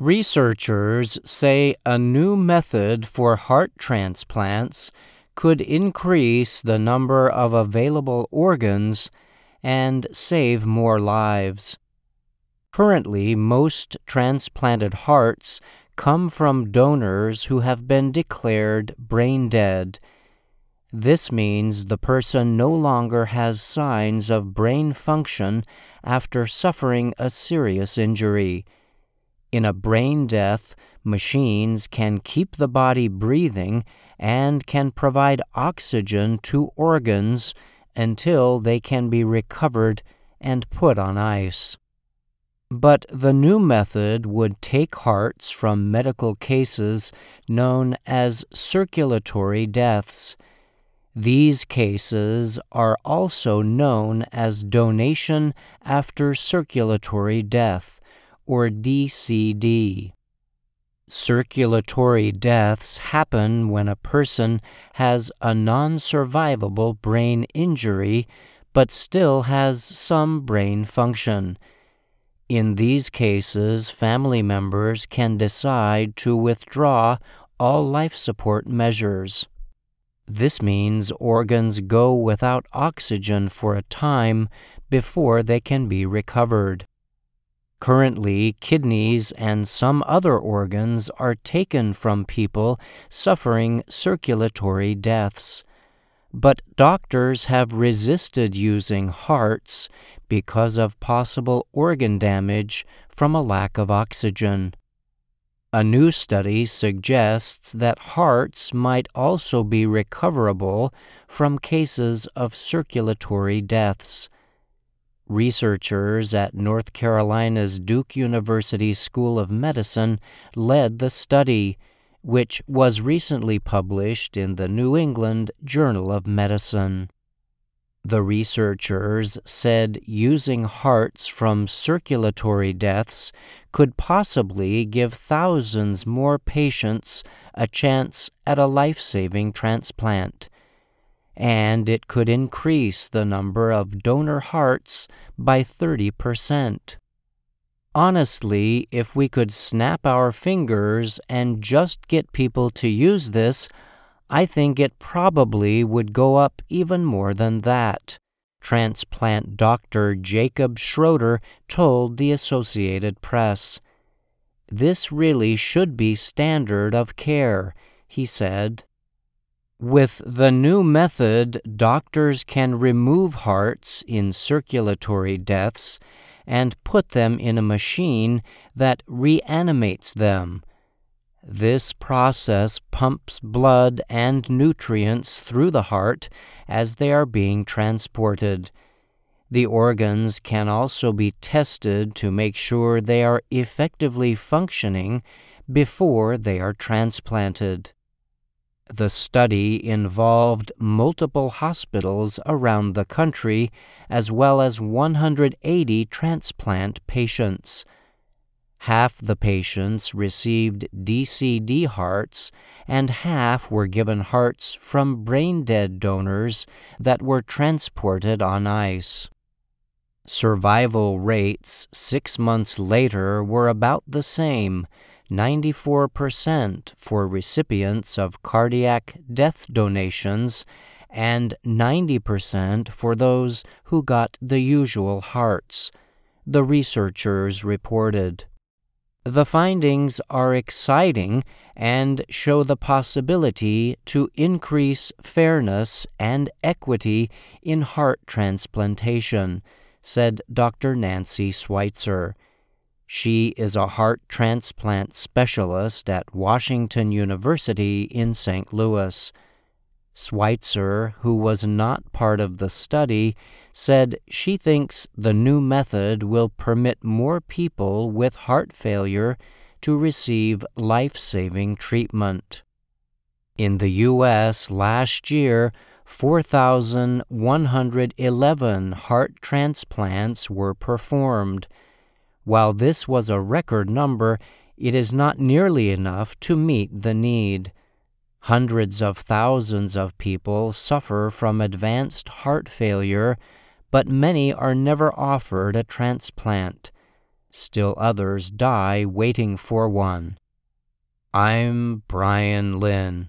Researchers say a new method for heart transplants could increase the number of available organs and save more lives. Currently, most transplanted hearts come from donors who have been declared brain dead. This means the person no longer has signs of brain function after suffering a serious injury. In a brain death, machines can keep the body breathing and can provide oxygen to organs until they can be recovered and put on ice. But the new method would take hearts from medical cases known as circulatory deaths. These cases are also known as donation after circulatory death or DCD. Circulatory deaths happen when a person has a non survivable brain injury but still has some brain function. In these cases, family members can decide to withdraw all life support measures. This means organs go without oxygen for a time before they can be recovered. Currently, kidneys and some other organs are taken from people suffering circulatory deaths. But doctors have resisted using hearts because of possible organ damage from a lack of oxygen. A new study suggests that hearts might also be recoverable from cases of circulatory deaths. Researchers at North Carolina's Duke University School of Medicine led the study, which was recently published in the New England Journal of Medicine. The researchers said using hearts from circulatory deaths could possibly give thousands more patients a chance at a life saving transplant and it could increase the number of donor hearts by 30%. Honestly, if we could snap our fingers and just get people to use this, I think it probably would go up even more than that. Transplant doctor Jacob Schroder told the Associated Press. This really should be standard of care, he said. With the new method, doctors can remove hearts in circulatory deaths and put them in a machine that reanimates them. This process pumps blood and nutrients through the heart as they are being transported. The organs can also be tested to make sure they are effectively functioning before they are transplanted. The study involved multiple hospitals around the country as well as 180 transplant patients. Half the patients received DCD hearts, and half were given hearts from brain dead donors that were transported on ice. Survival rates six months later were about the same 94% for recipients of cardiac death donations, and 90% for those who got the usual hearts, the researchers reported. The findings are exciting and show the possibility to increase fairness and equity in heart transplantation, said Dr. Nancy Sweitzer she is a heart transplant specialist at Washington University in St. Louis. Sweitzer, who was not part of the study, said she thinks the new method will permit more people with heart failure to receive life saving treatment. In the U.S. last year, 4,111 heart transplants were performed while this was a record number, it is not nearly enough to meet the need. Hundreds of thousands of people suffer from advanced heart failure, but many are never offered a transplant. Still others die waiting for one. I'm Bryan Lynn.